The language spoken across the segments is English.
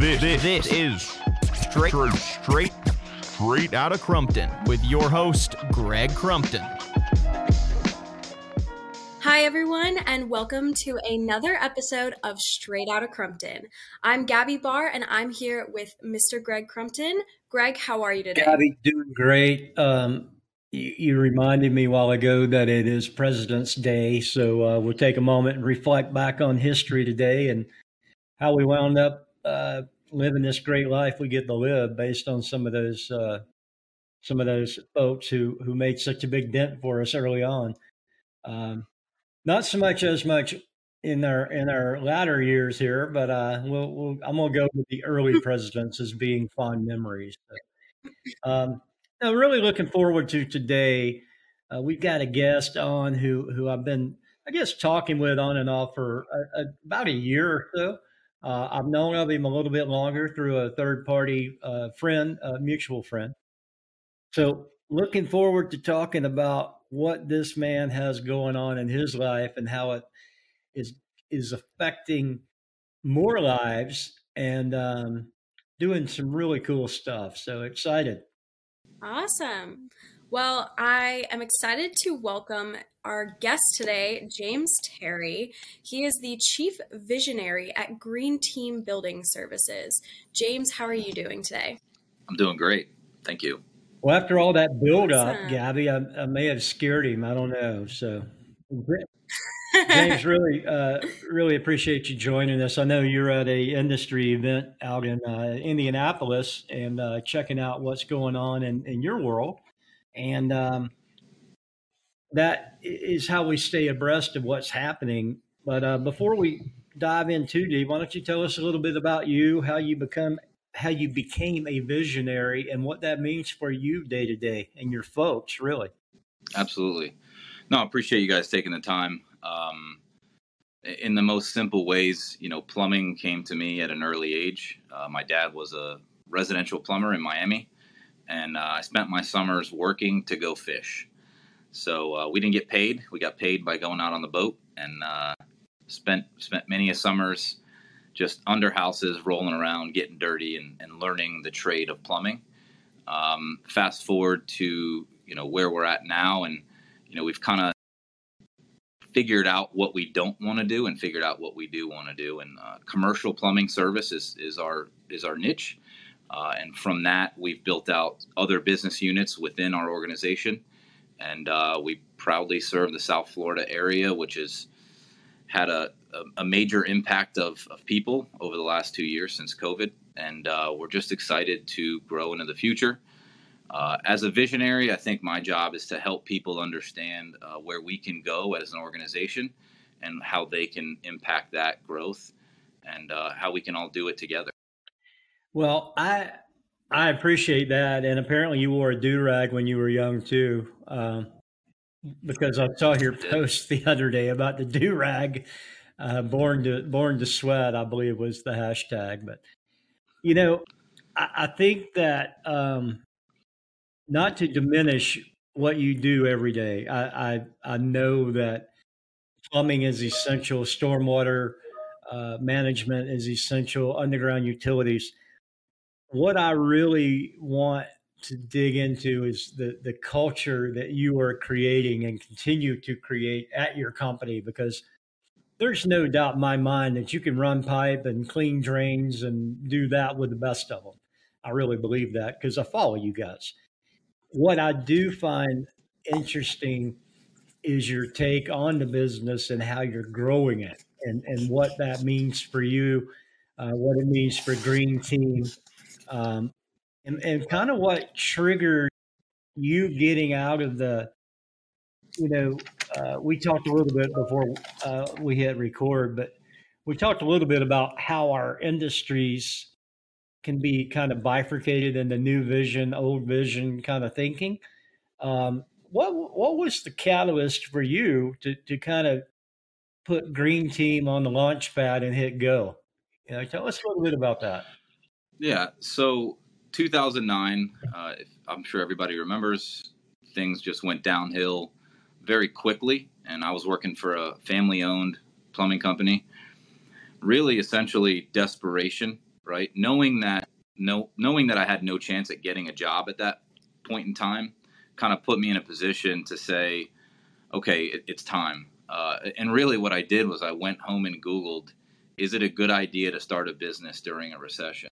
This, this, this is straight, straight, straight out of Crumpton with your host, Greg Crumpton. Hi, everyone, and welcome to another episode of Straight Out of Crumpton. I'm Gabby Bar, and I'm here with Mr. Greg Crumpton. Greg, how are you today? Gabby, doing great. Um, you, you, reminded me a while ago that it is President's Day, so uh, we'll take a moment and reflect back on history today and how we wound up uh, living this great life we get to live based on some of those uh, some of those folks who who made such a big dent for us early on. Um, not so much as much in our in our latter years here, but uh, we'll, we'll, I'm gonna go with the early presidents as being fond memories. um, I'm really looking forward to today. Uh, we've got a guest on who who I've been, I guess, talking with on and off for a, a, about a year or so. Uh, I've known of him a little bit longer through a third party uh, friend, a mutual friend. So, looking forward to talking about what this man has going on in his life and how it is is affecting more lives and um, doing some really cool stuff. So excited. Awesome. Well, I am excited to welcome our guest today, James Terry. He is the Chief Visionary at Green Team Building Services. James, how are you doing today? I'm doing great. Thank you. Well, after all that build up, awesome. Gabby, I, I, may have scared him. I don't know. So, James, really, uh, really appreciate you joining us. I know you're at a industry event out in uh, Indianapolis and uh, checking out what's going on in, in your world, and um, that is how we stay abreast of what's happening. But uh, before we dive in too deep, why don't you tell us a little bit about you, how you become, how you became a visionary, and what that means for you day to day and your folks, really. Absolutely. No, I appreciate you guys taking the time. Um, in the most simple ways, you know, plumbing came to me at an early age. Uh, my dad was a residential plumber in Miami, and uh, I spent my summers working to go fish. So uh, we didn't get paid. We got paid by going out on the boat and uh, spent spent many a summers just under houses, rolling around, getting dirty, and, and learning the trade of plumbing. Um, fast forward to you know where we're at now, and you know we've kind of figured out what we don't want to do and figured out what we do want to do. And uh, commercial plumbing service is, is our is our niche. Uh, and from that, we've built out other business units within our organization, and uh, we proudly serve the South Florida area, which has had a, a, a major impact of, of people over the last two years since COVID. And uh, we're just excited to grow into the future. Uh, as a visionary, I think my job is to help people understand uh, where we can go as an organization and how they can impact that growth and uh, how we can all do it together. Well, I I appreciate that, and apparently you wore a do rag when you were young too, um, because I saw your post the other day about the do rag. Uh, born to born to sweat, I believe was the hashtag. But you know, I, I think that um, not to diminish what you do every day. I I, I know that plumbing is essential, stormwater uh, management is essential, underground utilities. What I really want to dig into is the the culture that you are creating and continue to create at your company because there's no doubt in my mind that you can run pipe and clean drains and do that with the best of them. I really believe that because I follow you guys what I do find interesting is your take on the business and how you're growing it and, and what that means for you, uh, what it means for Green Team, um, and, and kind of what triggered you getting out of the, you know, uh, we talked a little bit before uh, we hit record, but we talked a little bit about how our industries can be kind of bifurcated into new vision, old vision kind of thinking. Um, what what was the catalyst for you to to kind of put Green Team on the launch pad and hit go? You know, tell us a little bit about that. Yeah, so 2009, uh, I'm sure everybody remembers, things just went downhill very quickly, and I was working for a family-owned plumbing company. Really, essentially, desperation right? Knowing that no knowing that I had no chance at getting a job at that point in time kind of put me in a position to say, okay, it, it's time. Uh, and really, what I did was I went home and Googled, is it a good idea to start a business during a recession?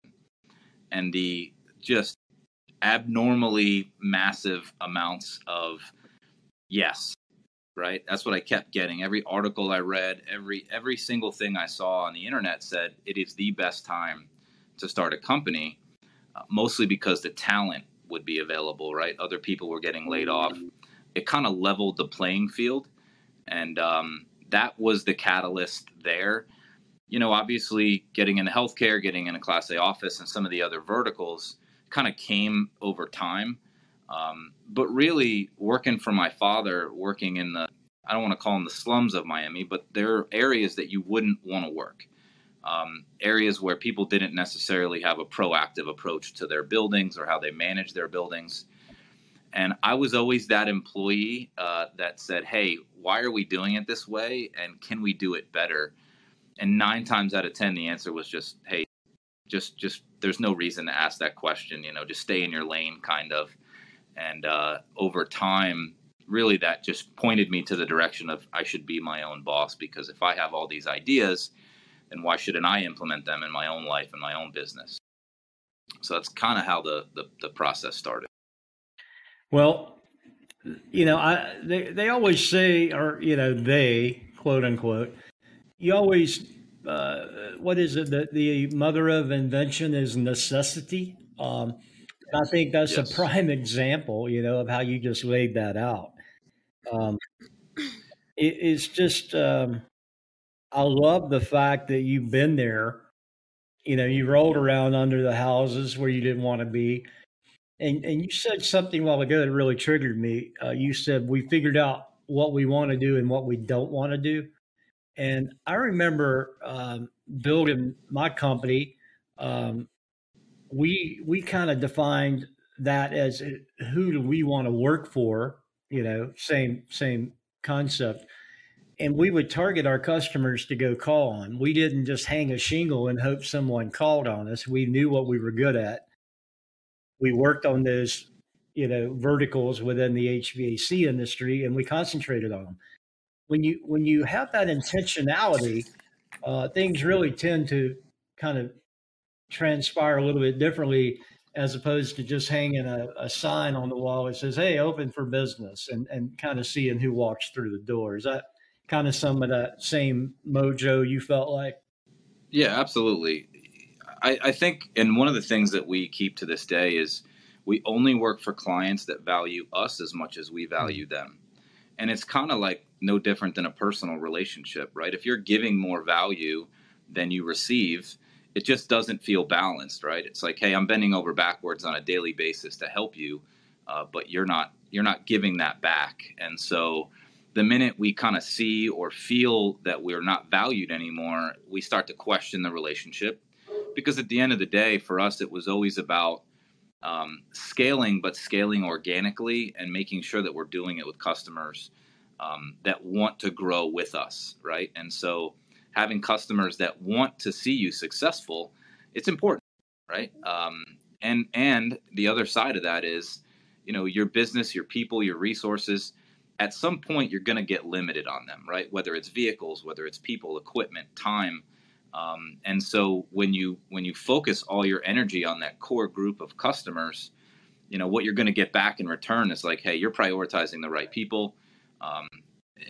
And the just abnormally massive amounts of yes, right? That's what I kept getting. Every article I read, every every single thing I saw on the internet said it is the best time to start a company, uh, mostly because the talent would be available, right? Other people were getting laid off. It kind of leveled the playing field. And um, that was the catalyst there. You know, obviously, getting into healthcare, getting in a Class A office, and some of the other verticals kind of came over time. Um, but really, working for my father, working in the, I don't want to call them the slums of Miami, but there are areas that you wouldn't want to work um, areas where people didn't necessarily have a proactive approach to their buildings or how they manage their buildings. And I was always that employee uh, that said, "Hey, why are we doing it this way? And can we do it better?" And nine times out of ten, the answer was just, "Hey, just just there's no reason to ask that question. You know, just stay in your lane, kind of." And uh, over time, really, that just pointed me to the direction of I should be my own boss because if I have all these ideas then why shouldn't I implement them in my own life and my own business? So that's kind of how the, the, the process started. Well, you know, I they they always say, or you know, they quote unquote, you always uh, what is it that the mother of invention is necessity. Um, I think that's yes. a prime example, you know, of how you just laid that out. Um, it, it's just um, I love the fact that you've been there. You know, you rolled around under the houses where you didn't want to be. And, and you said something a while ago that really triggered me. Uh, you said we figured out what we want to do and what we don't want to do. And I remember um, building my company. Um, we we kind of defined that as uh, who do we want to work for? You know, same same concept and we would target our customers to go call on. We didn't just hang a shingle and hope someone called on us. We knew what we were good at. We worked on those, you know, verticals within the HVAC industry, and we concentrated on them. When you when you have that intentionality, uh, things really tend to kind of transpire a little bit differently as opposed to just hanging a, a sign on the wall that says, "Hey, open for business," and and kind of seeing who walks through the door. Is that kind of some of that same mojo you felt like? Yeah, absolutely. I, I think, and one of the things that we keep to this day is we only work for clients that value us as much as we value mm-hmm. them. And it's kind of like no different than a personal relationship, right? If you're giving more value than you receive, it just doesn't feel balanced, right? It's like, hey, I'm bending over backwards on a daily basis to help you, uh, but you're not you're not giving that back, and so the minute we kind of see or feel that we're not valued anymore, we start to question the relationship. Because at the end of the day, for us, it was always about um, scaling, but scaling organically and making sure that we're doing it with customers um, that want to grow with us, right? And so having customers that want to see you successful, it's important, right? Um, and and the other side of that is, you know, your business, your people, your resources at some point you're going to get limited on them, right? Whether it's vehicles, whether it's people, equipment, time. Um, and so when you when you focus all your energy on that core group of customers, you know what you're going to get back in return is like, hey, you're prioritizing the right people. Um,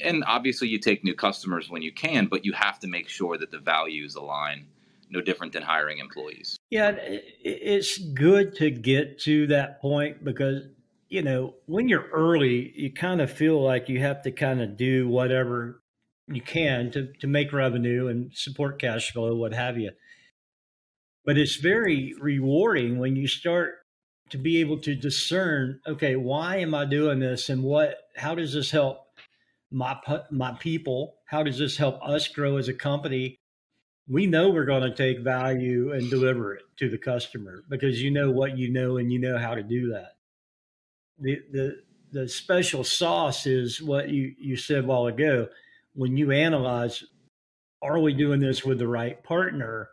and obviously, you take new customers when you can, but you have to make sure that the values align. No different than hiring employees. Yeah, it's good to get to that point because you know, when you're early, you kind of feel like you have to kind of do whatever you can to, to make revenue and support cash flow, what have you. But it's very rewarding when you start to be able to discern, okay, why am I doing this, and what? How does this help my my people? How does this help us grow as a company? We know we're going to take value and deliver it to the customer because you know what you know and you know how to do that the the the special sauce is what you you said a while ago. When you analyze, are we doing this with the right partner?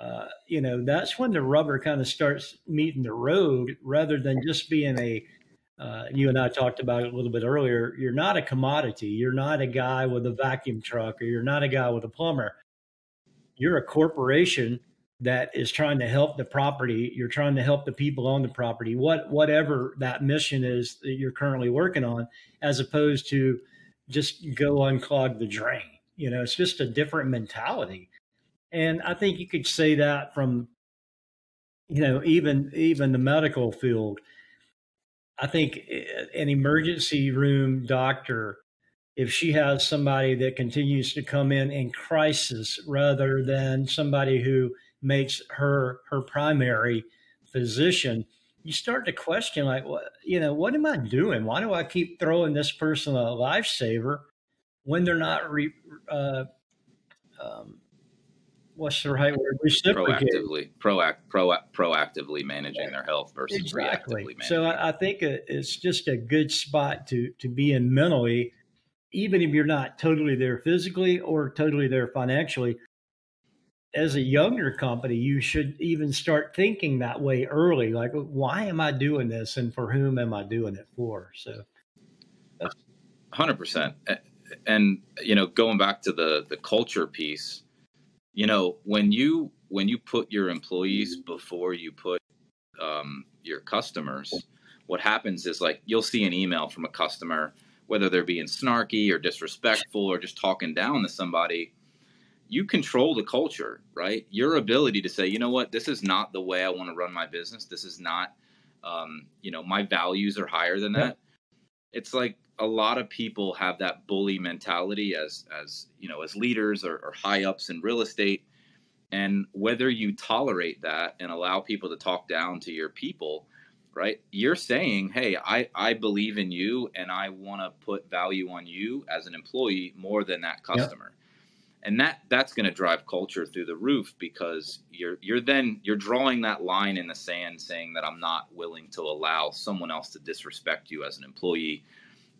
Uh, you know, that's when the rubber kind of starts meeting the road rather than just being a, uh, you and I talked about it a little bit earlier. You're not a commodity. You're not a guy with a vacuum truck or you're not a guy with a plumber. You're a corporation that is trying to help the property. You're trying to help the people on the property, what, whatever that mission is that you're currently working on, as opposed to just go unclog the drain. You know, it's just a different mentality. And I think you could say that from, you know, even even the medical field. I think eh, an emergency room doctor, if she has somebody that continues to come in in crisis rather than somebody who makes her her primary physician, you start to question like, what you know, what am I doing? Why do I keep throwing this person a lifesaver when they're not re, uh, um, what's the right word? Proactively, proact, proact, proactively managing their health versus exactly. reactively managing. So I, I think it's just a good spot to to be in mentally, even if you're not totally there physically or totally there financially. As a younger company, you should even start thinking that way early. Like, why am I doing this, and for whom am I doing it for? So, hundred percent. And you know, going back to the the culture piece, you know when you when you put your employees before you put um, your customers what happens is like you'll see an email from a customer whether they're being snarky or disrespectful or just talking down to somebody you control the culture right? Your ability to say you know what? This is not the way i want to run my business. This is not um, you know my values are higher than that. It's like a lot of people have that bully mentality as as you know as leaders or, or high ups in real estate. And whether you tolerate that and allow people to talk down to your people right you're saying hey i i believe in you and i want to put value on you as an employee more than that customer. And that that's going to drive culture through the roof because you're you're then you're drawing that line in the sand saying that i'm not willing to allow someone else to disrespect you as an employee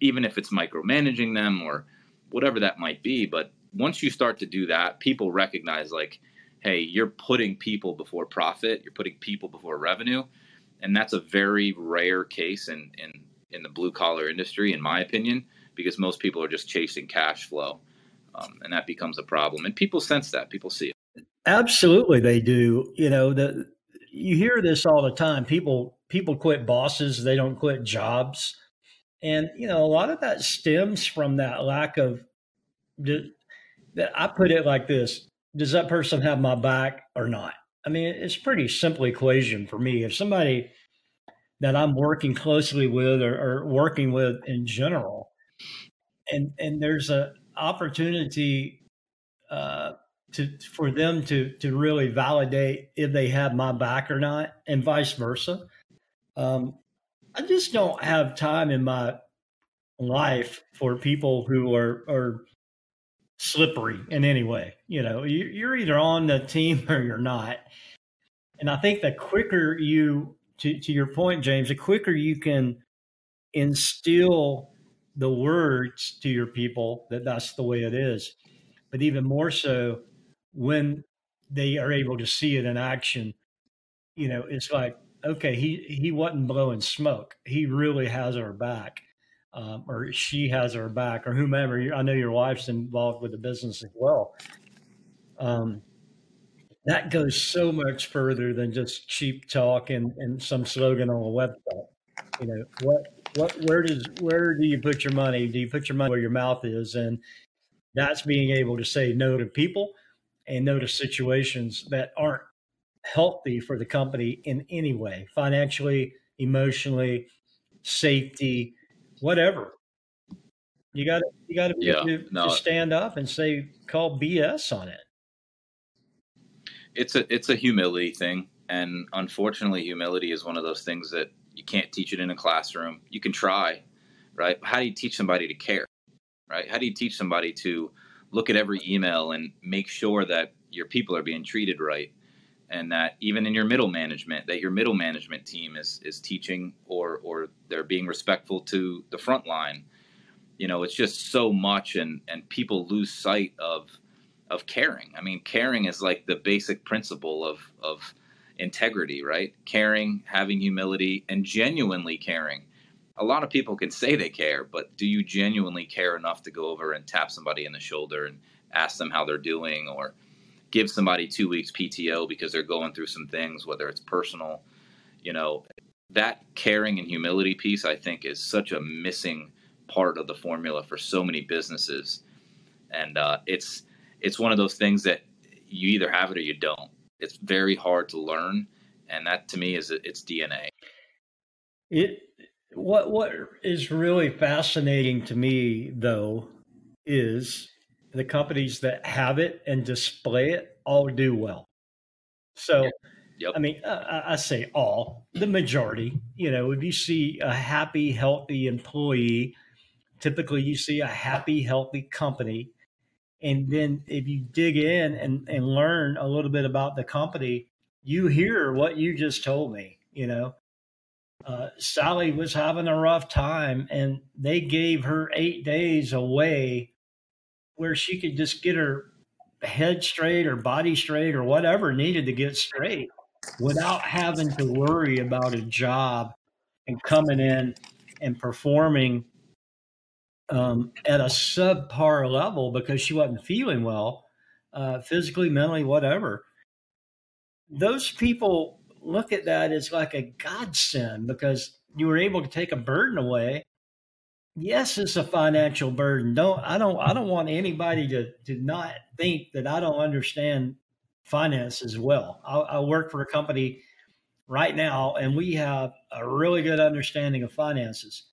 even if it's micromanaging them or whatever that might be. But once you start to do that, people recognize like, hey, you're putting people before profit, you're putting people before revenue. And that's a very rare case in, in, in the blue collar industry, in my opinion, because most people are just chasing cash flow. Um, and that becomes a problem. And people sense that, people see it. Absolutely, they do. You know, the, you hear this all the time. People people quit bosses, they don't quit jobs and, you know, a lot of that stems from that lack of, that I put it like this Does that person have my back or not? I mean, it's pretty simple equation for me. If somebody that I'm working closely with or, or working with in general, and and there's a opportunity uh, to for them to to really validate if they have my back or not, and vice versa. Um, I just don't have time in my life for people who are are slippery in any way. You know, you, are either on the team or you're not. And I think the quicker you, to, to your point, James, the quicker you can instill the words to your people that that's the way it is. But even more so when they are able to see it in action, you know, it's like, okay, he he wasn't blowing smoke. He really has our back, um, or she has our back, or whomever. I know your wife's involved with the business as well. Um, that goes so much further than just cheap talk and, and some slogan on a website. You know what what where does where do you put your money? Do you put your money where your mouth is? And that's being able to say no to people and no to situations that aren't healthy for the company in any way, financially, emotionally, safety, whatever. You got to you got to yeah, to, no. to stand up and say call BS on it. It's a it's a humility thing, and unfortunately, humility is one of those things that you can't teach it in a classroom. You can try, right? How do you teach somebody to care, right? How do you teach somebody to look at every email and make sure that your people are being treated right? And that even in your middle management that your middle management team is is teaching or or they're being respectful to the front line you know it's just so much and and people lose sight of of caring. I mean, caring is like the basic principle of of integrity, right? Caring, having humility, and genuinely caring. A lot of people can say they care, but do you genuinely care enough to go over and tap somebody in the shoulder and ask them how they're doing or give somebody two weeks PTO because they're going through some things, whether it's personal, you know, that caring and humility piece, I think, is such a missing part of the formula for so many businesses. And uh, it's it's one of those things that you either have it or you don't. It's very hard to learn, and that to me is its DNA. It what what is really fascinating to me though is the companies that have it and display it all do well. So, yep. Yep. I mean, uh, I say all, the majority. You know, if you see a happy, healthy employee, typically you see a happy, healthy company. And then if you dig in and, and learn a little bit about the company, you hear what you just told me. You know, uh, Sally was having a rough time and they gave her eight days away where she could just get her head straight or body straight or whatever needed to get straight without having to worry about a job and coming in and performing um, at a subpar level because she wasn't feeling well, uh, physically, mentally, whatever. Those people look at that as like a godsend because you were able to take a burden away yes, it's a financial burden. Don't I don't I don't want anybody to to not think that I don't understand finance as well. I, I work for a company right now, and we have a really good understanding of finances.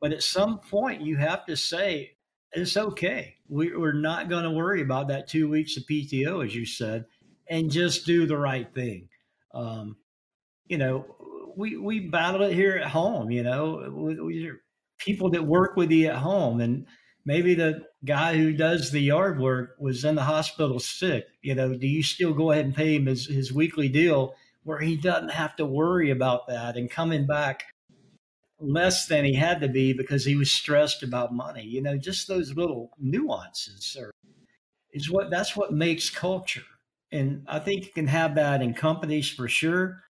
But at some point, you have to say it's okay. We, we're not going to worry about that two weeks of PTO, as you said, and just do the right thing. Um, you know, we we battle it here at home. You know, we, we, people that work with you at home and maybe the guy who does the yard work was in the hospital sick you know do you still go ahead and pay him his, his weekly deal where he doesn't have to worry about that and coming back less than he had to be because he was stressed about money? You know just those little nuances are, is what that's what makes culture. And i think you can have that in companies for sure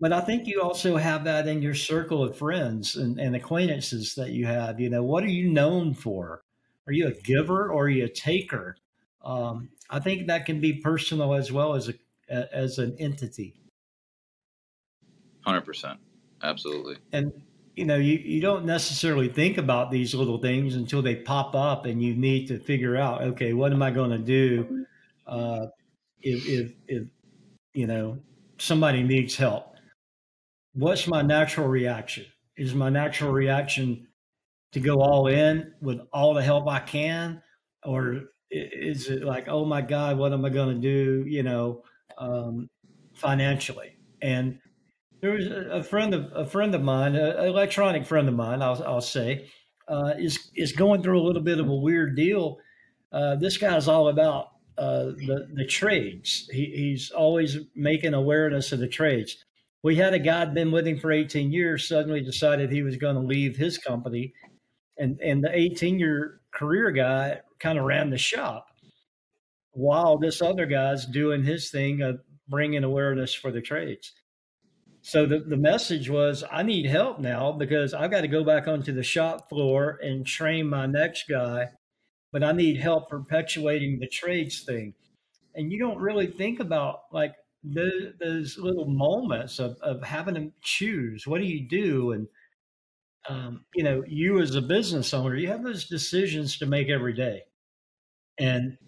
but I think you also have that in your circle of friends and, and acquaintances that you have. You know, what are you known for? Are you a giver or are you a taker? Um, I think that can be personal as well as a as an entity. Hundred percent, absolutely. And you know, you, you don't necessarily think about these little things until they pop up, and you need to figure out, okay, what am I going to do uh, if, if if you know somebody needs help? What's my natural reaction? Is my natural reaction to go all in with all the help I can? Or is it like, oh my God, what am I going to do, you know, um, financially? And there was a friend of a friend of mine, an electronic friend of mine, I'll, I'll say, uh, is is going through a little bit of a weird deal. Uh, this guy's all about uh, the the trades. He, he's always making awareness of the trades we had a guy been with him for 18 years suddenly decided he was going to leave his company and and the 18 year career guy kind of ran the shop while this other guy's doing his thing of bringing awareness for the trades. So the, the message was i need help now because i've got to go back onto the shop floor and train my next guy but i need help perpetuating the trades thing. And you don't really think about like those, little moments of, of having to choose what do you do? And um, you know you as a business owner you have those decisions to make every day. And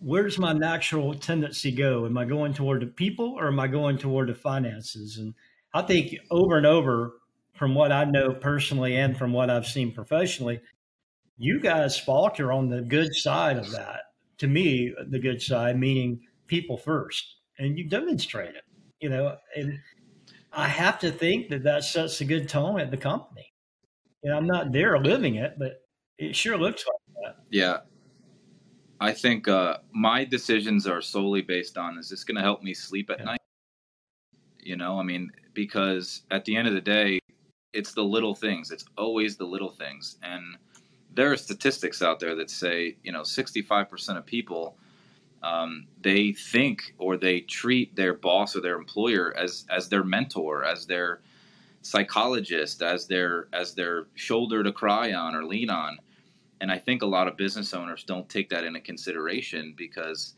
where's my natural tendency go? Am i going toward the people or am i going toward the finances? And i think over and over from what i know personally and from what i've seen professionally you guys falter on the good side of that. To me the good side meaning people first and you demonstrate it, you know, and I have to think that that sets a good tone at the company. And I'm not there living it, but it sure looks like that. Yeah. I think uh, my decisions are solely based on is this going to help me sleep at yeah. night? You know, I mean, because at the end of the day, it's the little things. It's always the little things. And there are statistics out there that say, you know, 65% of people um, they think or they treat their boss or their employer as as their mentor, as their psychologist, as their as their shoulder to cry on or lean on. And I think a lot of business owners don't take that into consideration because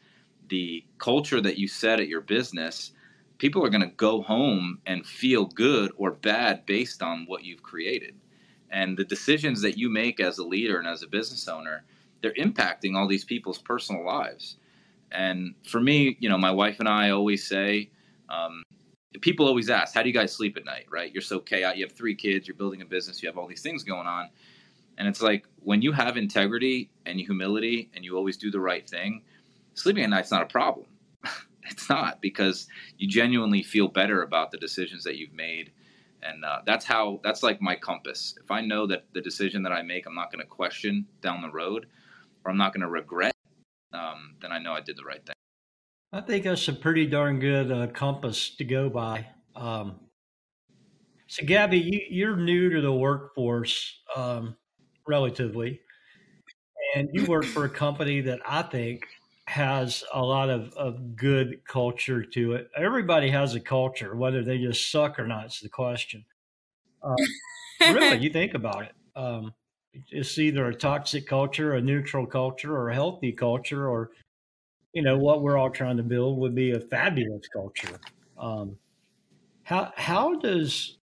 the culture that you set at your business, people are going to go home and feel good or bad based on what you've created. And the decisions that you make as a leader and as a business owner, they're impacting all these people's personal lives. And for me, you know, my wife and I always say, um, people always ask, how do you guys sleep at night, right? You're so chaotic. You have three kids, you're building a business, you have all these things going on. And it's like when you have integrity and humility and you always do the right thing, sleeping at night's not a problem. it's not because you genuinely feel better about the decisions that you've made. And uh, that's how, that's like my compass. If I know that the decision that I make, I'm not going to question down the road or I'm not going to regret um, then I know I did the right thing. I think that's a pretty darn good uh, compass to go by. Um, so, Gabby, you, you're new to the workforce um, relatively, and you work for a company that I think has a lot of, of good culture to it. Everybody has a culture, whether they just suck or not, is the question. Um, really, you think about it. Um, it's either a toxic culture, a neutral culture, or a healthy culture, or you know what we're all trying to build would be a fabulous culture. Um, how how does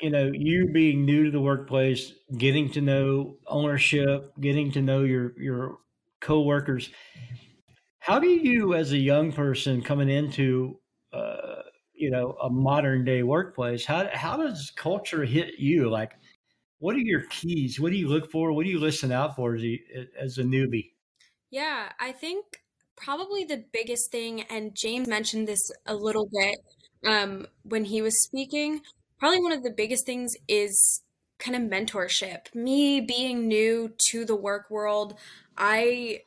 you know you being new to the workplace, getting to know ownership, getting to know your your coworkers, how do you as a young person coming into uh, you know a modern day workplace, how how does culture hit you like? What are your keys? What do you look for? What do you listen out for as a, as a newbie? Yeah, I think probably the biggest thing, and James mentioned this a little bit um, when he was speaking, probably one of the biggest things is kind of mentorship. Me being new to the work world, I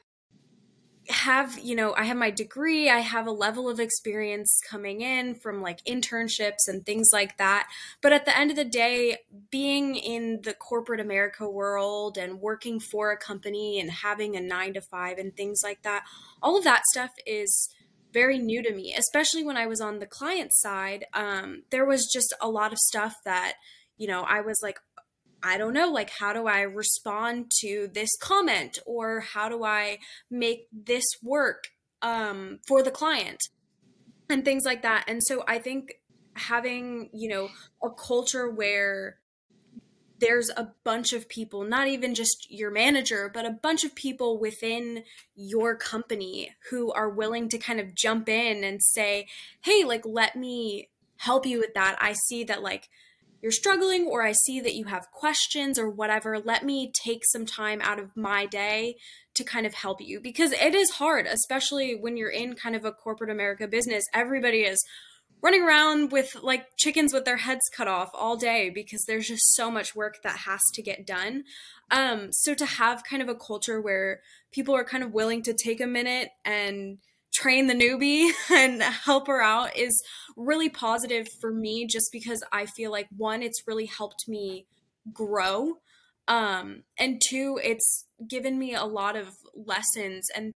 have you know i have my degree i have a level of experience coming in from like internships and things like that. But at the end of the day being in the corporate america world and working for a company and having a 9 to 5 and things like that all of that stuff is very new to me especially when i was on the client side. Um, there was just a lot of stuff that you know i was like I don't know, like, how do I respond to this comment or how do I make this work um, for the client and things like that. And so I think having, you know, a culture where there's a bunch of people, not even just your manager, but a bunch of people within your company who are willing to kind of jump in and say, hey, like, let me help you with that. I see that, like, you're struggling or I see that you have questions or whatever, let me take some time out of my day to kind of help you because it is hard, especially when you're in kind of a corporate America business. Everybody is running around with like chickens with their heads cut off all day because there's just so much work that has to get done. Um, so to have kind of a culture where people are kind of willing to take a minute and train the newbie and help her out is really positive for me just because I feel like one, it's really helped me grow. Um, and two, it's given me a lot of lessons and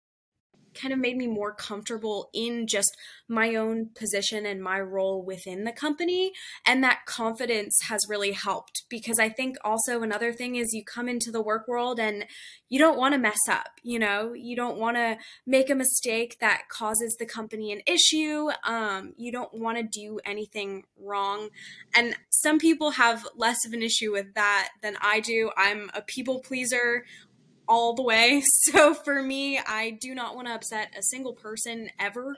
kind of made me more comfortable in just my own position and my role within the company. And that confidence has really helped because I think also another thing is you come into the work world and you don't want to mess up, you know, you don't want to make a mistake that causes the company an issue. Um, you don't want to do anything wrong. And some people have less of an issue with that than I do. I'm a people pleaser all the way. So for me, I do not want to upset a single person ever.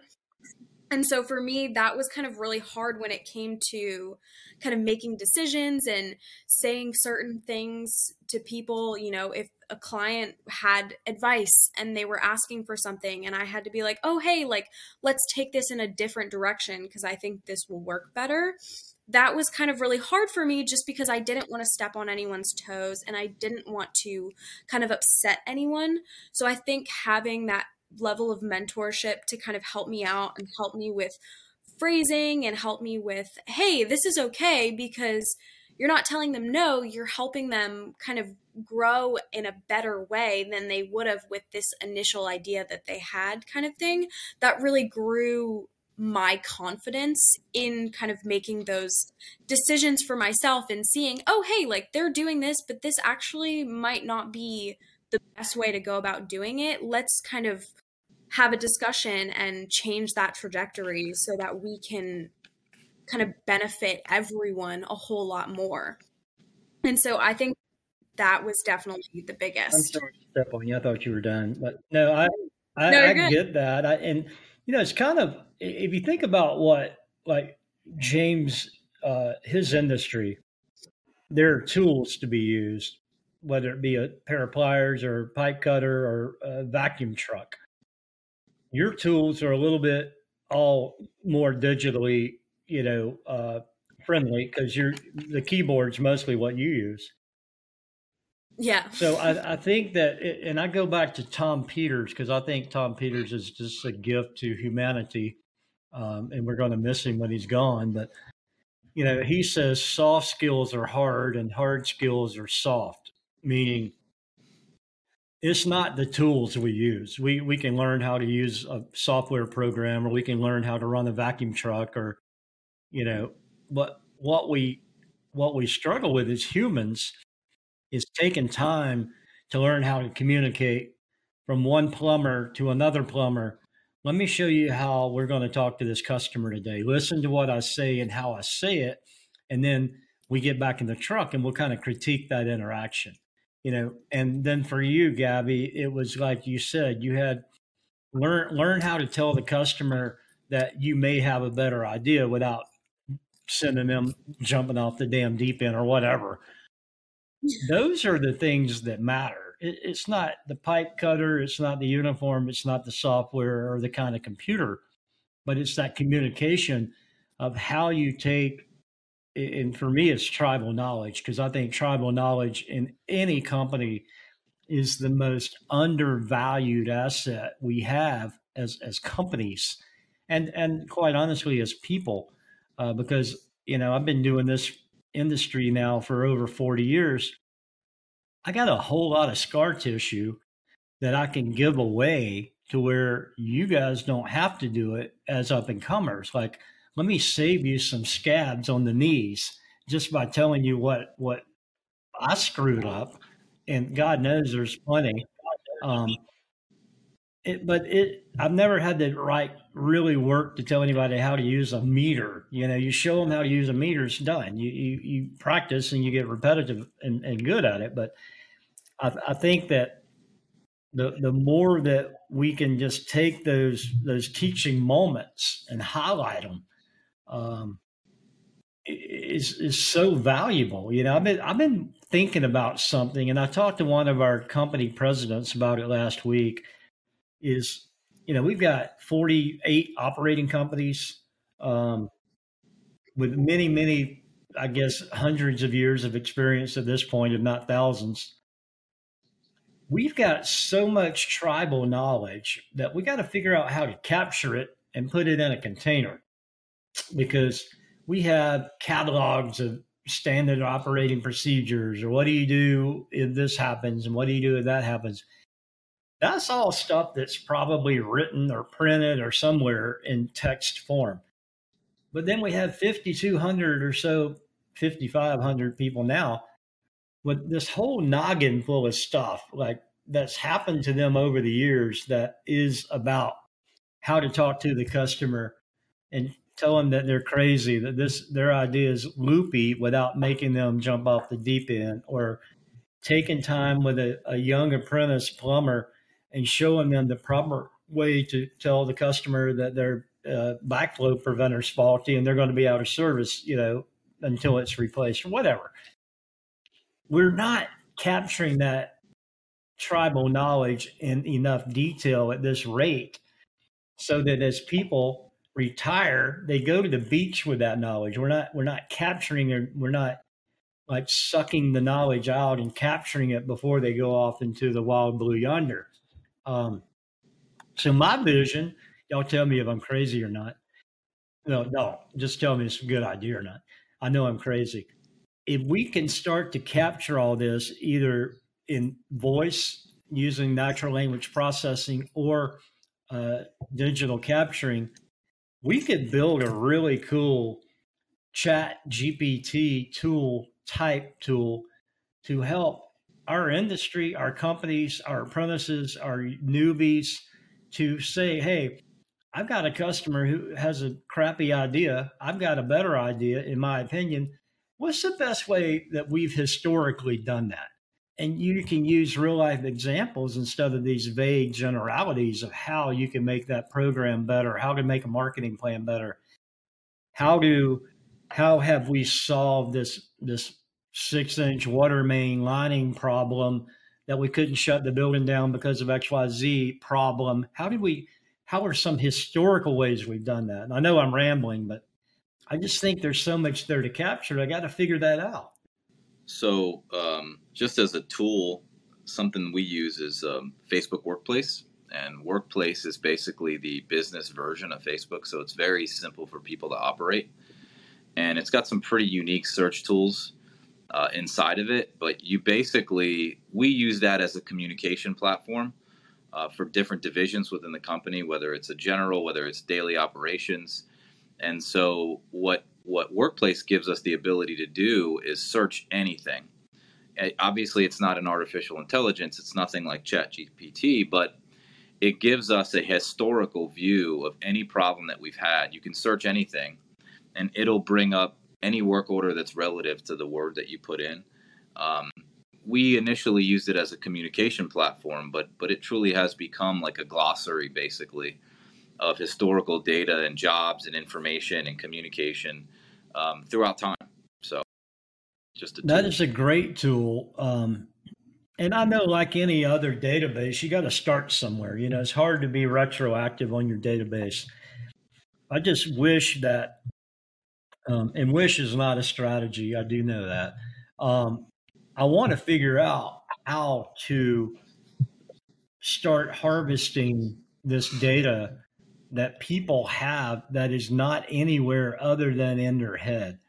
And so for me, that was kind of really hard when it came to kind of making decisions and saying certain things to people. You know, if a client had advice and they were asking for something, and I had to be like, oh, hey, like, let's take this in a different direction because I think this will work better that was kind of really hard for me just because I didn't want to step on anyone's toes and I didn't want to kind of upset anyone. So I think having that level of mentorship to kind of help me out and help me with phrasing and help me with, hey, this is okay because you're not telling them no, you're helping them kind of grow in a better way than they would have with this initial idea that they had, kind of thing. That really grew my confidence in kind of making those decisions for myself and seeing, oh, hey, like they're doing this, but this actually might not be the best way to go about doing it. Let's kind of have a discussion and change that trajectory so that we can kind of benefit everyone a whole lot more. And so I think that was definitely the biggest. I'm sorry to step on you. I thought you were done, but no, I I, no, I get that. I, and you know, it's kind of if you think about what like James, uh, his industry, there are tools to be used, whether it be a pair of pliers or pipe cutter or a vacuum truck. Your tools are a little bit all more digitally, you know, uh, friendly because you're the keyboard's mostly what you use. Yeah. So I, I think that, it, and I go back to Tom Peters because I think Tom Peters is just a gift to humanity, um, and we're going to miss him when he's gone. But you know, he says soft skills are hard and hard skills are soft, meaning it's not the tools we use. We we can learn how to use a software program, or we can learn how to run a vacuum truck, or you know, but what we what we struggle with as humans is taking time to learn how to communicate from one plumber to another plumber. Let me show you how we're going to talk to this customer today. Listen to what I say and how I say it. And then we get back in the truck and we'll kind of critique that interaction. You know, and then for you, Gabby, it was like you said, you had learn learn how to tell the customer that you may have a better idea without sending them jumping off the damn deep end or whatever those are the things that matter. It, it's not the pipe cutter, it's not the uniform, it's not the software or the kind of computer, but it's that communication of how you take. And for me, it's tribal knowledge because I think tribal knowledge in any company is the most undervalued asset we have as as companies, and and quite honestly as people, uh, because you know I've been doing this industry now for over 40 years, I got a whole lot of scar tissue that I can give away to where you guys don't have to do it as up and comers. Like, let me save you some scabs on the knees just by telling you what what I screwed up, and God knows there's plenty. Um, it, but it, I've never had to write really work to tell anybody how to use a meter. You know, you show them how to use a meter, it's done. You you, you practice and you get repetitive and, and good at it. But I, I think that the the more that we can just take those those teaching moments and highlight them um, is is so valuable. You know, I've been I've been thinking about something, and I talked to one of our company presidents about it last week is you know we've got 48 operating companies um, with many many i guess hundreds of years of experience at this point if not thousands. We've got so much tribal knowledge that we got to figure out how to capture it and put it in a container. Because we have catalogs of standard operating procedures or what do you do if this happens and what do you do if that happens that's all stuff that's probably written or printed or somewhere in text form. But then we have 5,200 or so, 5,500 people now with this whole noggin full of stuff like that's happened to them over the years that is about how to talk to the customer and tell them that they're crazy, that this their idea is loopy without making them jump off the deep end or taking time with a, a young apprentice plumber and showing them the proper way to tell the customer that their uh, backflow preventer is faulty and they're going to be out of service, you know, until it's replaced or whatever. We're not capturing that tribal knowledge in enough detail at this rate so that as people retire they go to the beach with that knowledge we're not we're not capturing it we're not like sucking the knowledge out and capturing it before they go off into the wild blue yonder um, so my vision, y'all tell me if I'm crazy or not. No, no, just tell me it's a good idea or not. I know I'm crazy. if we can start to capture all this either in voice using natural language processing or uh, digital capturing, we could build a really cool chat GPT tool type tool to help our industry, our companies, our apprentices, our newbies to say, hey, I've got a customer who has a crappy idea. I've got a better idea, in my opinion. What's the best way that we've historically done that? And you can use real life examples instead of these vague generalities of how you can make that program better, how to make a marketing plan better, how do how have we solved this this six inch water main lining problem that we couldn't shut the building down because of XYZ problem? How did we how are some historical ways we've done that? And I know I'm rambling, but I just think there's so much there to capture. I got to figure that out. So, um, just as a tool, something we use is um, Facebook Workplace. And Workplace is basically the business version of Facebook. So, it's very simple for people to operate. And it's got some pretty unique search tools uh, inside of it. But you basically, we use that as a communication platform uh, for different divisions within the company, whether it's a general, whether it's daily operations. And so, what what Workplace gives us the ability to do is search anything. Obviously, it's not an artificial intelligence; it's nothing like ChatGPT, but it gives us a historical view of any problem that we've had. You can search anything, and it'll bring up any work order that's relative to the word that you put in. Um, we initially used it as a communication platform, but but it truly has become like a glossary, basically, of historical data and jobs and information and communication um, throughout time. So, just a that is a great tool. Um, and I know, like any other database, you got to start somewhere. You know, it's hard to be retroactive on your database. I just wish that, um, and wish is not a strategy. I do know that. Um, I want to figure out how to start harvesting this data that people have that is not anywhere other than in their head.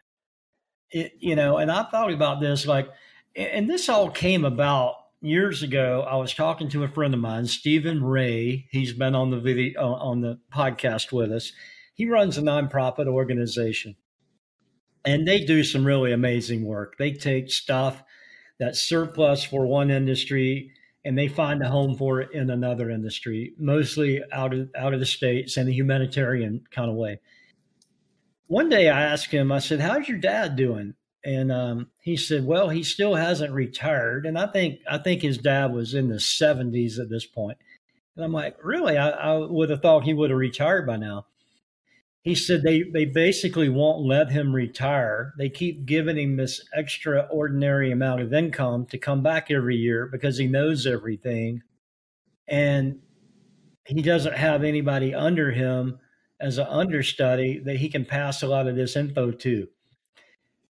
It, you know, and I thought about this like, and this all came about years ago. I was talking to a friend of mine, Stephen Ray. He's been on the video on the podcast with us. He runs a nonprofit organization, and they do some really amazing work. They take stuff that's surplus for one industry and they find a home for it in another industry, mostly out of out of the states in a humanitarian kind of way. One day I asked him, I said, "How's your dad doing?" And um, he said, "Well, he still hasn't retired." And I think I think his dad was in the seventies at this point. And I'm like, "Really? I, I would have thought he would have retired by now." He said they, they basically won't let him retire. They keep giving him this extraordinary amount of income to come back every year because he knows everything. And he doesn't have anybody under him as an understudy that he can pass a lot of this info to.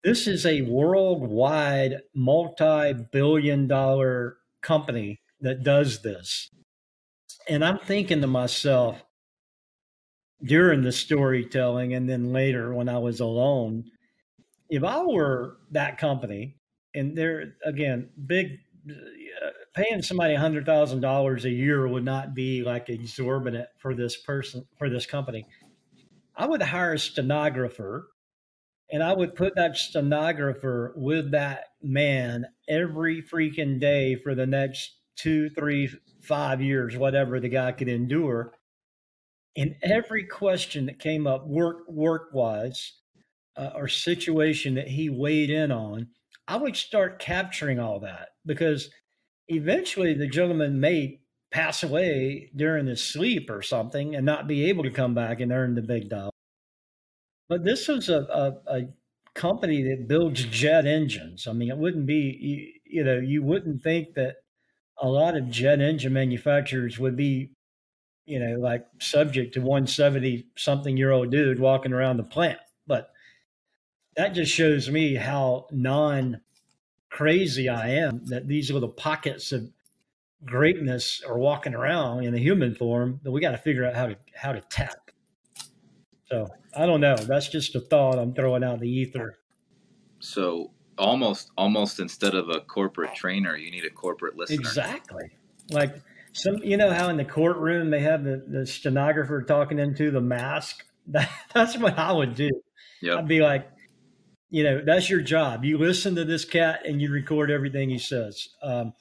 This is a worldwide multi billion dollar company that does this. And I'm thinking to myself, during the storytelling and then later when I was alone. If I were that company, and they're again big, uh, paying somebody hundred thousand dollars a year would not be like exorbitant for this person for this company. I would hire a stenographer, and I would put that stenographer with that man every freaking day for the next two, three, five years, whatever the guy could endure in every question that came up work work wise uh, or situation that he weighed in on, I would start capturing all that because eventually the gentleman may pass away during his sleep or something and not be able to come back and earn the big dollar. But this was a, a, a company that builds jet engines. I mean, it wouldn't be, you, you know, you wouldn't think that a lot of jet engine manufacturers would be you know, like subject to 170 something year old dude walking around the plant. But that just shows me how non crazy I am that these little pockets of greatness are walking around in a human form that we got to figure out how to how to tap. So I don't know. That's just a thought I'm throwing out the ether. So almost almost instead of a corporate trainer, you need a corporate listener. Exactly. Like some, you know how in the courtroom they have the, the stenographer talking into the mask. That, that's what I would do. Yep. I'd be like, you know, that's your job. You listen to this cat and you record everything he says. Um,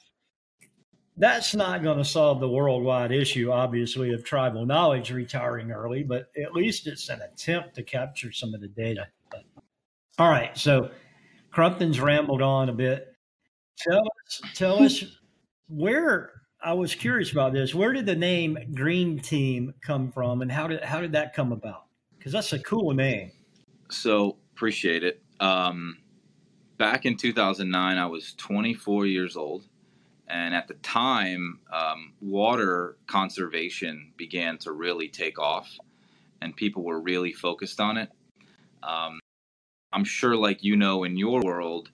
that's not going to solve the worldwide issue, obviously, of tribal knowledge retiring early, but at least it's an attempt to capture some of the data. But, all right, so Crumpton's rambled on a bit. Tell us, tell us where I was curious about this. Where did the name Green Team come from, and how did how did that come about? Because that's a cool name. So appreciate it. Um, back in 2009, I was 24 years old and at the time, um, water conservation began to really take off, and people were really focused on it. Um, I'm sure, like you know, in your world,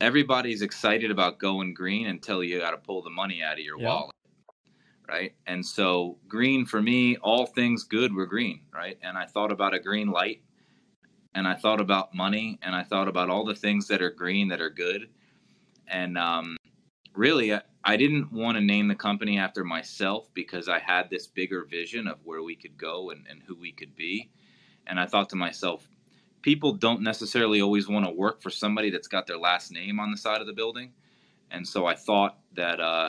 everybody's excited about going green until you got to pull the money out of your Yeah. wallet, right? And so, green for me, all things good were green, right? And I thought about a green light, and I thought about money, and I thought about all the things that are green that are good, and um, really I, I didn't want to name the company after myself because i had this bigger vision of where we could go and, and who we could be and i thought to myself people don't necessarily always want to work for somebody that's got their last name on the side of the building and so i thought that uh,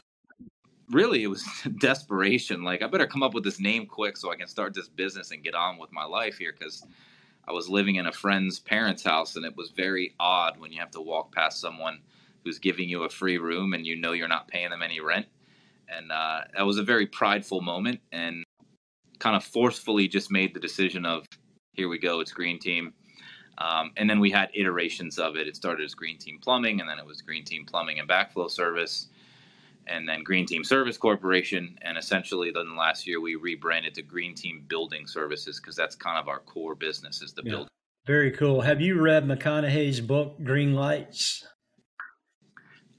really it was desperation like i better come up with this name quick so i can start this business and get on with my life here because i was living in a friend's parents house and it was very odd when you have to walk past someone who's giving you a free room and you know you're not paying them any rent. And uh, that was a very prideful moment and kind of forcefully just made the decision of here we go, it's Green Team. Um, and then we had iterations of it. It started as Green Team Plumbing, and then it was Green Team Plumbing and Backflow Service, and then Green Team Service Corporation. And essentially, then last year we rebranded to Green Team Building Services because that's kind of our core business is the Yeah. building. Very cool. Have you read McConaughey's book Green Lights?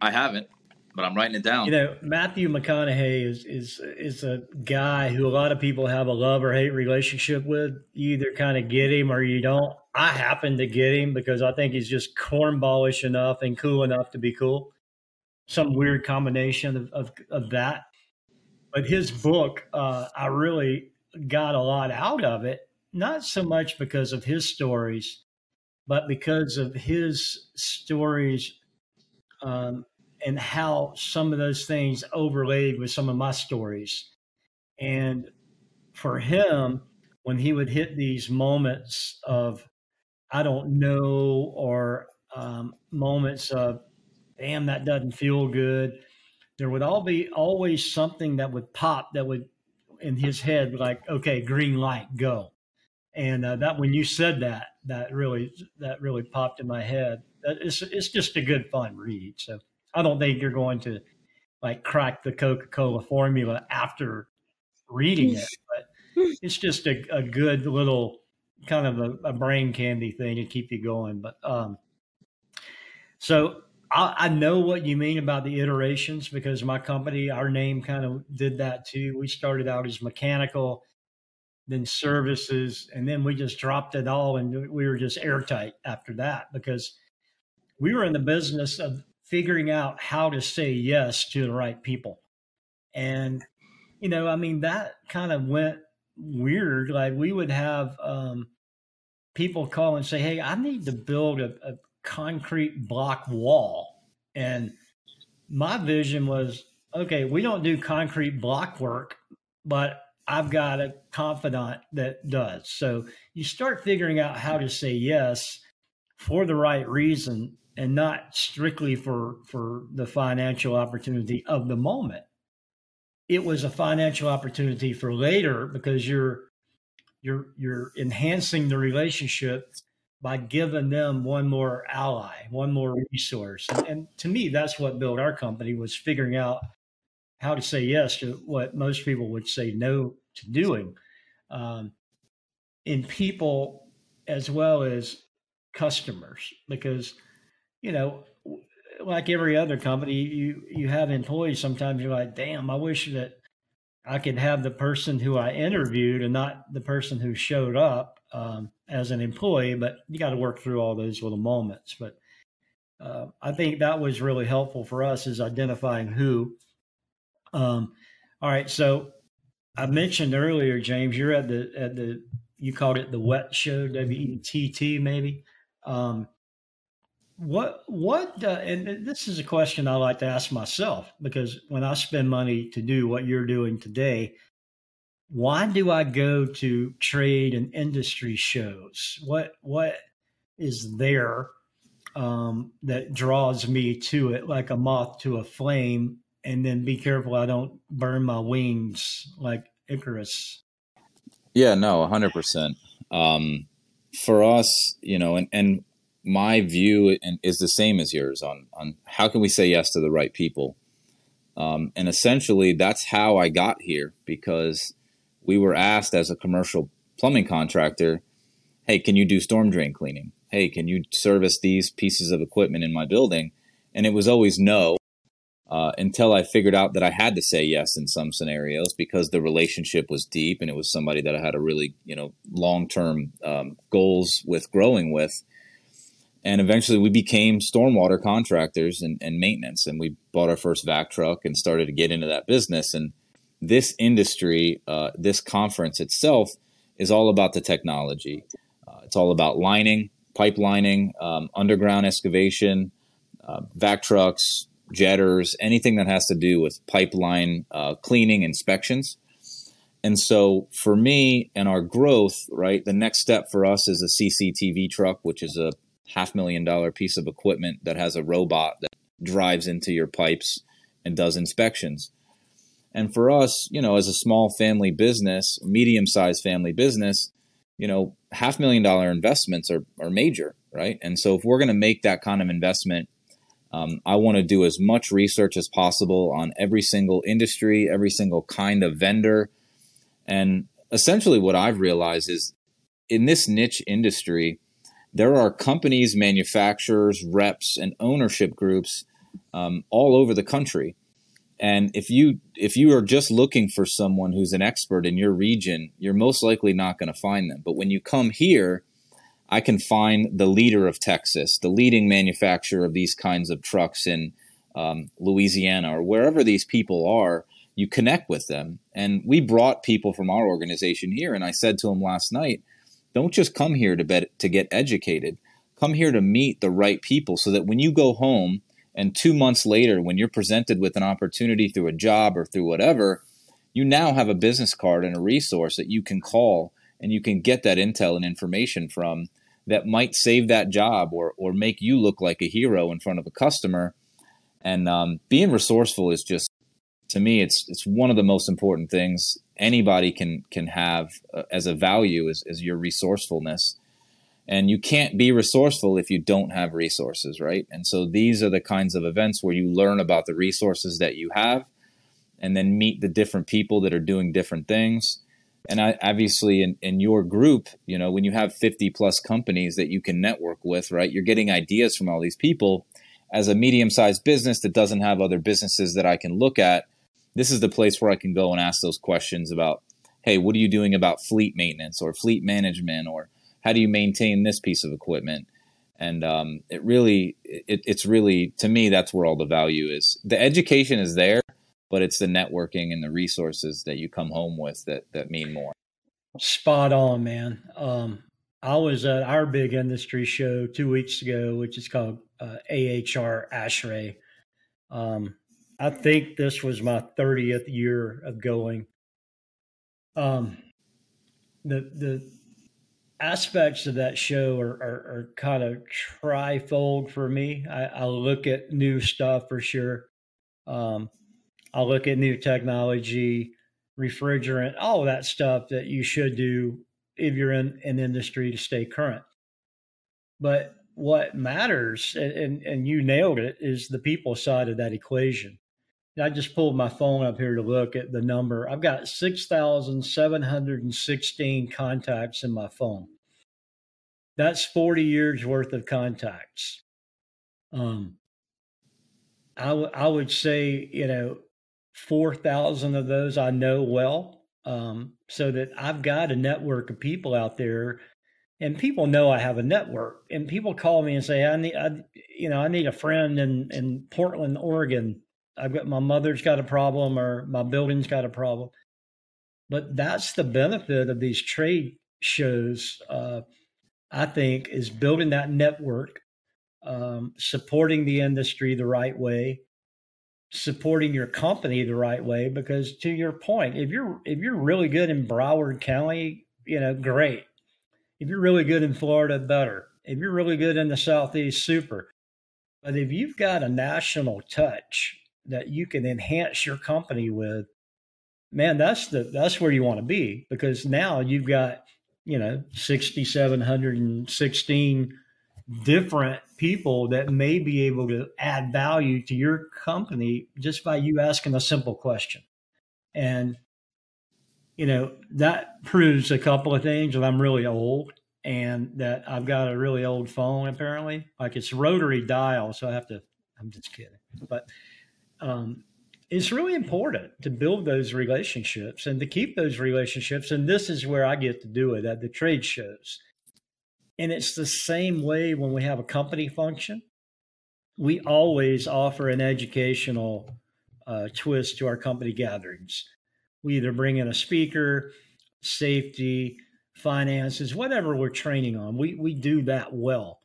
I haven't, but I'm writing it down. You know, Matthew McConaughey is is is a guy who a lot of people have a love or hate relationship with. You either kind of get him or you don't. I happen to get him because I think he's just cornballish enough and cool enough to be cool. Some weird combination of of, of that. But his book, uh, I really got a lot out of it. Not so much because of his stories, but because of his stories um, and how some of those things overlaid with some of my stories. And for him, when he would hit these moments of, I don't know, or um, moments of, damn, that doesn't feel good, there would all be always something that would pop that would in his head like, okay, green light, go. And uh, that when you said that, that really that really popped in my head. It's it's just a good fun read. So I don't think you're going to like crack the Coca Cola formula after reading it, but it's just a, a good little kind of a, a brain candy thing to keep you going. But um, so I, I know what you mean about the iterations because my company, our name kind of did that too. We started out as mechanical, then services, and then we just dropped it all and we were just airtight after that because we were in the business of figuring out how to say yes to the right people. And, you know, I mean, that kind of went weird. Like we would have um, people call and say, Hey, I need to build a, a concrete block wall. And my vision was, okay, we don't do concrete block work, but I've got a confidant that does. So you start figuring out how to say yes for the right reason and not strictly for for the financial opportunity of the moment. It was a financial opportunity for later because you're you're you're enhancing the relationship by giving them one more ally, one more resource. And, and to me, that's what built our company was figuring out how to say yes to what most people would say no to doing um, in people as well as customers because you know like every other company you you have employees sometimes you're like damn i wish that i could have the person who i interviewed and not the person who showed up um, as an employee but you got to work through all those little moments but uh, I think that was really helpful for us is identifying who. Um, all right, so I mentioned earlier, James, you're at the at the you called it the wet show, W E T T maybe. Um, what what uh, and this is a question I like to ask myself because when I spend money to do what you're doing today, why do I go to trade and industry shows? What what is there um, that draws me to it like a moth to a flame? And then be careful I don't burn my wings like Icarus. Yeah, no, hundred um, percent. For us, you know, and and my view is the same as yours on on how can we say yes to the right people. Um, and essentially, that's how I got here because we were asked as a commercial plumbing contractor, "Hey, can you do storm drain cleaning? Hey, can you service these pieces of equipment in my building?" And it was always no. Uh, until I figured out that I had to say yes in some scenarios because the relationship was deep and it was somebody that I had a really you know long term um, goals with growing with and eventually we became stormwater contractors and, and, maintenance and we bought our first vac truck and started to get into that business. And this industry uh, this conference itself is all about the technology. Uh, it's all about lining pipelining um, underground excavation uh, vac trucks jetters anything that has to do with pipeline uh, cleaning inspections. And so for me and our growth right the next step for us is a cctv truck which is a half million dollar piece of equipment that has a robot that drives into your pipes and does inspections. And for us, you know, as a small family business, medium sized family business, you know, half million dollar investments are, are major, right? And so if we're going to make that kind of investment, um, I want to do as much research as possible on every single industry, every single kind of vendor. And essentially, what I've realized is in this niche industry, there are companies, manufacturers, reps, and ownership groups um, all over the country. And if you if you are just looking for someone who's an expert in your region, you're most likely not going to find them. But when you come here, I can find the leader of Texas, the leading manufacturer of these kinds of trucks in um, Louisiana or wherever these people are. You connect with them, and we brought people from our organization here. And I said to them last night, don't just come here to bet, to get educated. Come here to meet the right people so that when you go home and 2 months later when you're presented with an opportunity through a job or through whatever, you now have a business card and a resource that you can call and you can get that intel and information from that might save that job or or make you look like a hero in front of a customer. And um, being resourceful is just to me, it's it's one of the most important things anybody can can have uh, as a value is, is your resourcefulness. And you can't be resourceful if you don't have resources right? And so these are the kinds of events where you learn about the resources that you have and then meet the different people that are doing different things. And I, obviously in, in your group you know when you have 50 plus companies that you can network with right you're getting ideas from all these people. As a medium sized business that doesn't have other businesses that i can look at this is the place where I can go and ask those questions about, hey, what are you doing about fleet maintenance or fleet management or how do you maintain this piece of equipment? And um, it really, it, it's really to me that's where all the value is. The education is there, but it's the networking and the resources that you come home with that that mean more. Spot on, man. Um, I was at our big industry show two weeks ago, which is called uh, AHR ASHRAE. Um, I think this was my 30th year of going. Um, the the aspects of that show are, are, are kind of trifold for me. I, I, look at new stuff for sure. Um, I look at new technology, refrigerant, all that stuff that you should do if you're in an industry to stay current. But what matters, and, and, and you nailed it, is the people side of that equation. I just pulled my phone up here to look at the number. I've got 6,716 contacts in my phone. That's 40 years worth of contacts. Um, I, w- I would say, you know, 4,000 of those I know well. Um, so that I've got a network of people out there and people know I have a network. And people call me and say, "I need, I, you know, I need a friend in in Portland, Oregon. I've got my mother's got a problem, or my building's got a problem." But that's the benefit of these trade shows. Uh, I think is building that network, um, supporting the industry the right way, supporting your company the right way. Because to your point, if you're if you're really good in Broward County, you know, great if you're really good in Florida, better. If you're really good in the Southeast, super. But if you've got a national touch that you can enhance your company with, man, that's the that's where you want to be because now you've got you know 6,716 different people that may be able to add value to your company just by you asking a simple question. And you know, that proves a couple of things that I'm really old and that I've got a really old phone apparently. Like it's rotary dial, so I have to I'm just kidding. But um, it's really important to build those relationships and to keep those relationships. And this is where I get to do it at the trade shows. And it's the same way when we have a company function. We always offer an educational uh, twist to our company gatherings we either bring in a speaker, safety, finances, whatever we're training on. We we do that well.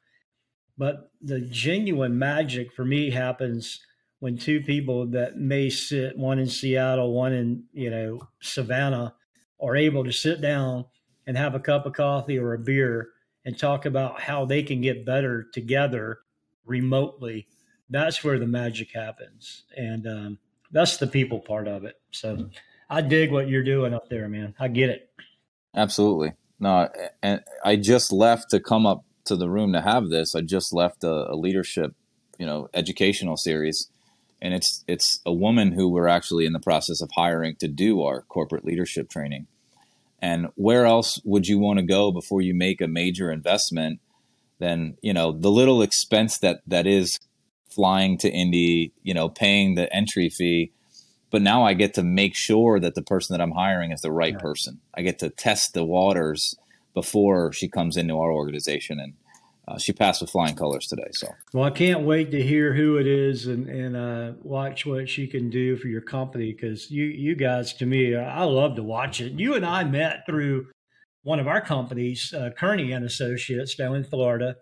But the genuine magic for me happens when two people that may sit, one in Seattle, one in, you know, Savannah, are able to sit down and have a cup of coffee or a beer and talk about how they can get better together remotely. That's where the magic happens. And um, that's the people part of it. So I dig what you're doing up there, man. I get it. Absolutely. No, and I just left to come up to the room to have this. I just left a, a leadership, you know, educational series, and it's it's a woman who we're actually in the process of hiring to do our corporate leadership training. And where else would you want to go before you make a major investment than you know the little expense that that is flying to Indy, you know, paying the entry fee but now I get to make sure that the person that I'm hiring is the right, person. I get to test the waters before she comes into our organization, and uh, she passed with flying colors today. So, well, I can't wait to hear who it is and and uh, watch what she can do for your company because you you guys, to me, I love to watch it. You and I met through one of our companies, uh, Kearney and Associates, down in Florida.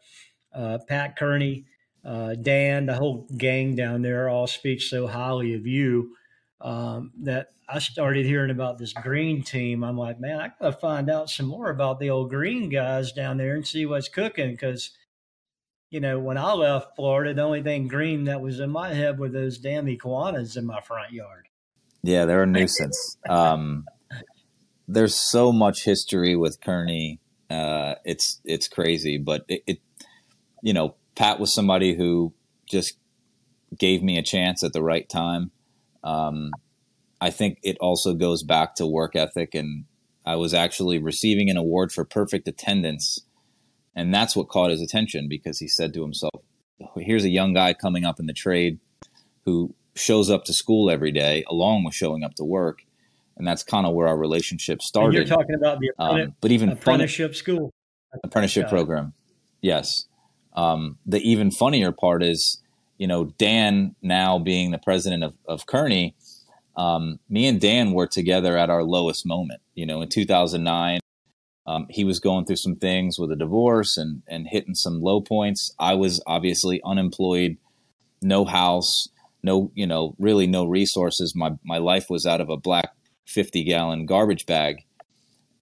Uh, Pat Kearney, uh, Dan, the whole gang down there all speak so highly of you um, that I started hearing about this green team. I'm like, man, I gotta find out some more about the old green guys down there and see what's cooking. Because, you know, when I left Florida, the only thing green that was in my head were those damn iguanas in my front yard. Yeah, they're a nuisance. um, there's so much history with Kearney. Uh, it's it's crazy, but it, it, you know, Pat was somebody who just gave me a chance at the right time um, I think it also goes back to work ethic. And I was actually receiving an award for perfect attendance. And that's what caught his attention because he said to himself, here's a young guy coming up in the trade who shows up to school every day along with showing up to work. And that's kind of where our relationship started. And you're talking about the um, but even apprenticeship school, apprenticeship program. Yes. Um, the even funnier part is you know, Dan now being the president of, of Kearney, um, me and Dan were together at our lowest moment. You know, in 2009, um, he was going through some things with a divorce and, and hitting some low points. I was obviously unemployed, no house, no, you know, really no resources. My, my life was out of a black 50 gallon garbage bag.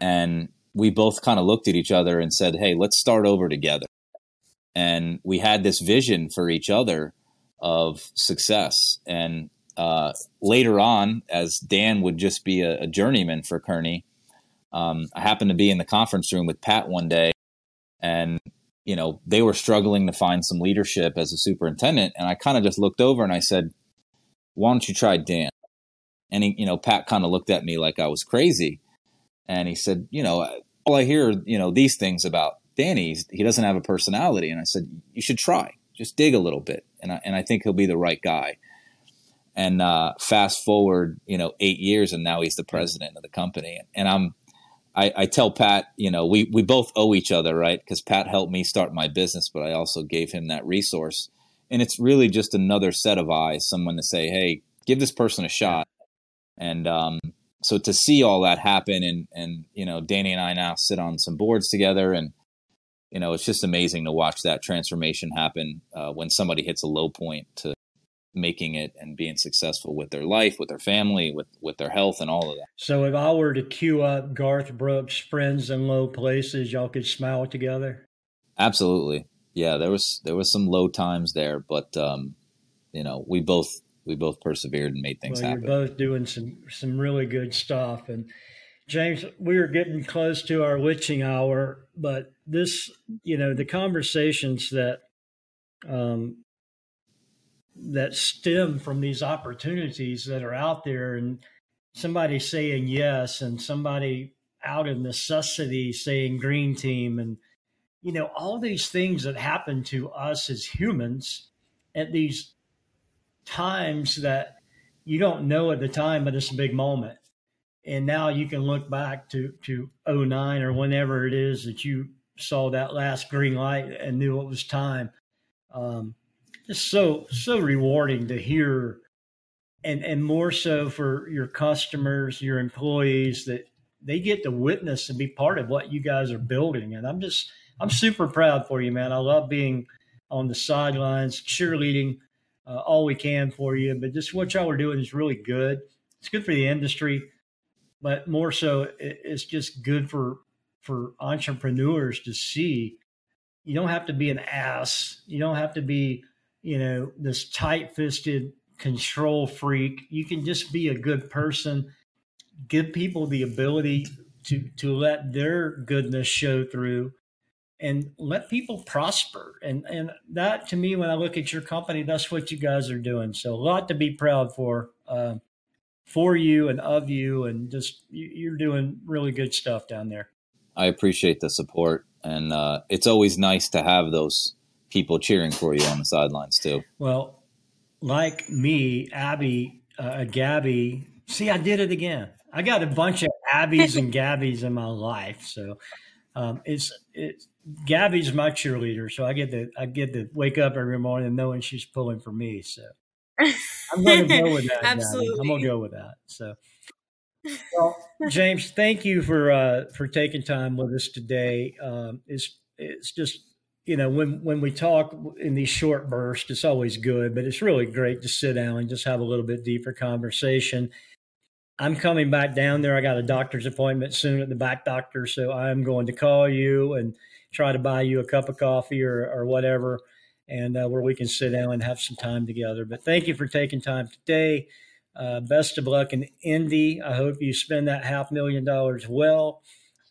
And we both kind of looked at each other and said, Hey, let's start over together. And we had this vision for each other of success. And uh, later on, as Dan would just be a, a journeyman for Kearney, um, I happened to be in the conference room with Pat one day, and you know they were struggling to find some leadership as a superintendent, and I kind of just looked over and I said, "Why don't you try Dan?" And he, you know, Pat kind of looked at me like I was crazy, and he said, "You know, all I hear, you know, these things about Danny, he doesn't have a personality." And I said, "You should try." Just dig a little bit, and I, and I think he'll be the right guy. And uh, fast forward, you know, eight years, and now he's the president of the company. And I'm, I, I tell Pat, you know, we we both owe each other, right? Because Pat helped me start my business, but I also gave him that resource, and it's really just another set of eyes, someone to say, hey, give this person a shot, and um, so to see all that happen, and and you know, Danny and I now sit on some boards together, and you know, it's just amazing to watch that transformation happen uh, when somebody hits a low point to making it and being successful with their life, with their family, with with their health, and all of that. So, if I were to queue up Garth Brooks' "Friends in Low Places," y'all could smile together. Absolutely, yeah. There was there was some low times there, but um, you know, we both we both persevered and made things well, happen. You're both doing some some really good stuff, and James, we are getting close to our witching hour, but this, you know, the conversations that um, that stem from these opportunities that are out there and somebody saying yes and somebody out of necessity saying green team and you know all these things that happen to us as humans at these times that you don't know at the time but it's a big moment. And now you can look back to to 09 or whenever it is that you saw that last green light and knew it was time. Um, just so so rewarding to hear and and more so for your customers your employees that they get to witness and be part of what you guys are building. And i'm just i'm super proud for you man. I love being on the sidelines cheerleading uh, all we can for you. But just what y'all are doing is really good. It's good for the industry but more so it's just good for for entrepreneurs to see you don't have to be an ass you don't have to be you know, this tight fisted control freak. You can just be a good person, give people the ability to to let their goodness show through and let people prosper. And and that to me, when I look at your company, that's what you guys are doing. So a lot to be proud for. Uh, for you and of you, and just you're doing really good stuff down there. I appreciate the support, and uh, it's always nice to have those people cheering for you on the sidelines too. Well, like me, Abby, uh, Gabby. See, I did it again. I got a bunch of Abbies and Gabbies in my life, so um, it's it's Gabby's my cheerleader. So I get to I get to wake up every morning knowing she's pulling for me. So I'm going to go with that. Absolutely, Gabby. I'm going to go with that. So. Well, James, thank you for uh, for taking time with us today. Um, it's it's just you know, when when we talk in these short bursts, it's always good, but it's really great to sit down and just have a little bit deeper conversation. I'm coming back down there. I got a doctor's appointment soon at the back doctor, so I'm going to call you and try to buy you a cup of coffee or or whatever, and uh, where we can sit down and have some time together. But thank you for taking time today. Uh, best of luck in Indy. I hope you spend that half million dollars well.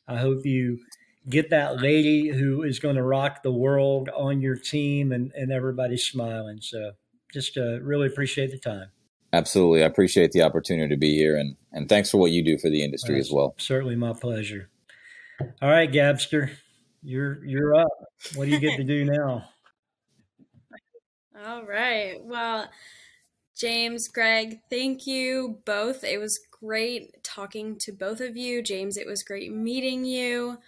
I hope you get that lady who is going to rock the world on your team and, and everybody's smiling. So just uh, really appreciate the time. Absolutely. I appreciate the opportunity to be here and, and thanks for what you do for the industry well, as well. Certainly my pleasure. All right, Gabster, you're, you're up. What do you get to do now? All right. Well, James, Greg, thank you both. It was great talking to both of you. James, it was great meeting you.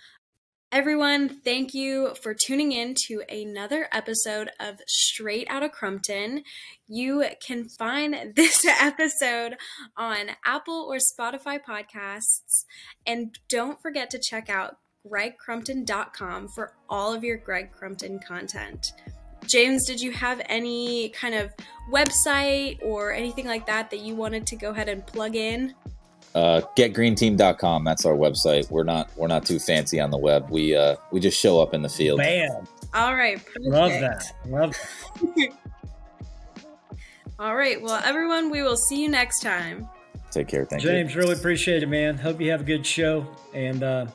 Everyone, thank you for tuning in to another episode of Straight Out of Crumpton. You can find this episode on Apple or Spotify podcasts. And don't forget to check out gregcrumpton.com for all of your Greg Crumpton content. James, did you have any kind of website or anything like that that you wanted to go ahead and plug in? uh, getgreenteam.com that's our website. We're not we're not too fancy on the web. We uh we just show up in the field. Bam. All right perfect. love that. Love that. All right well everyone we will see you next time. Take care. Thank james you. James, really appreciate it man. Hope you have a good show and uh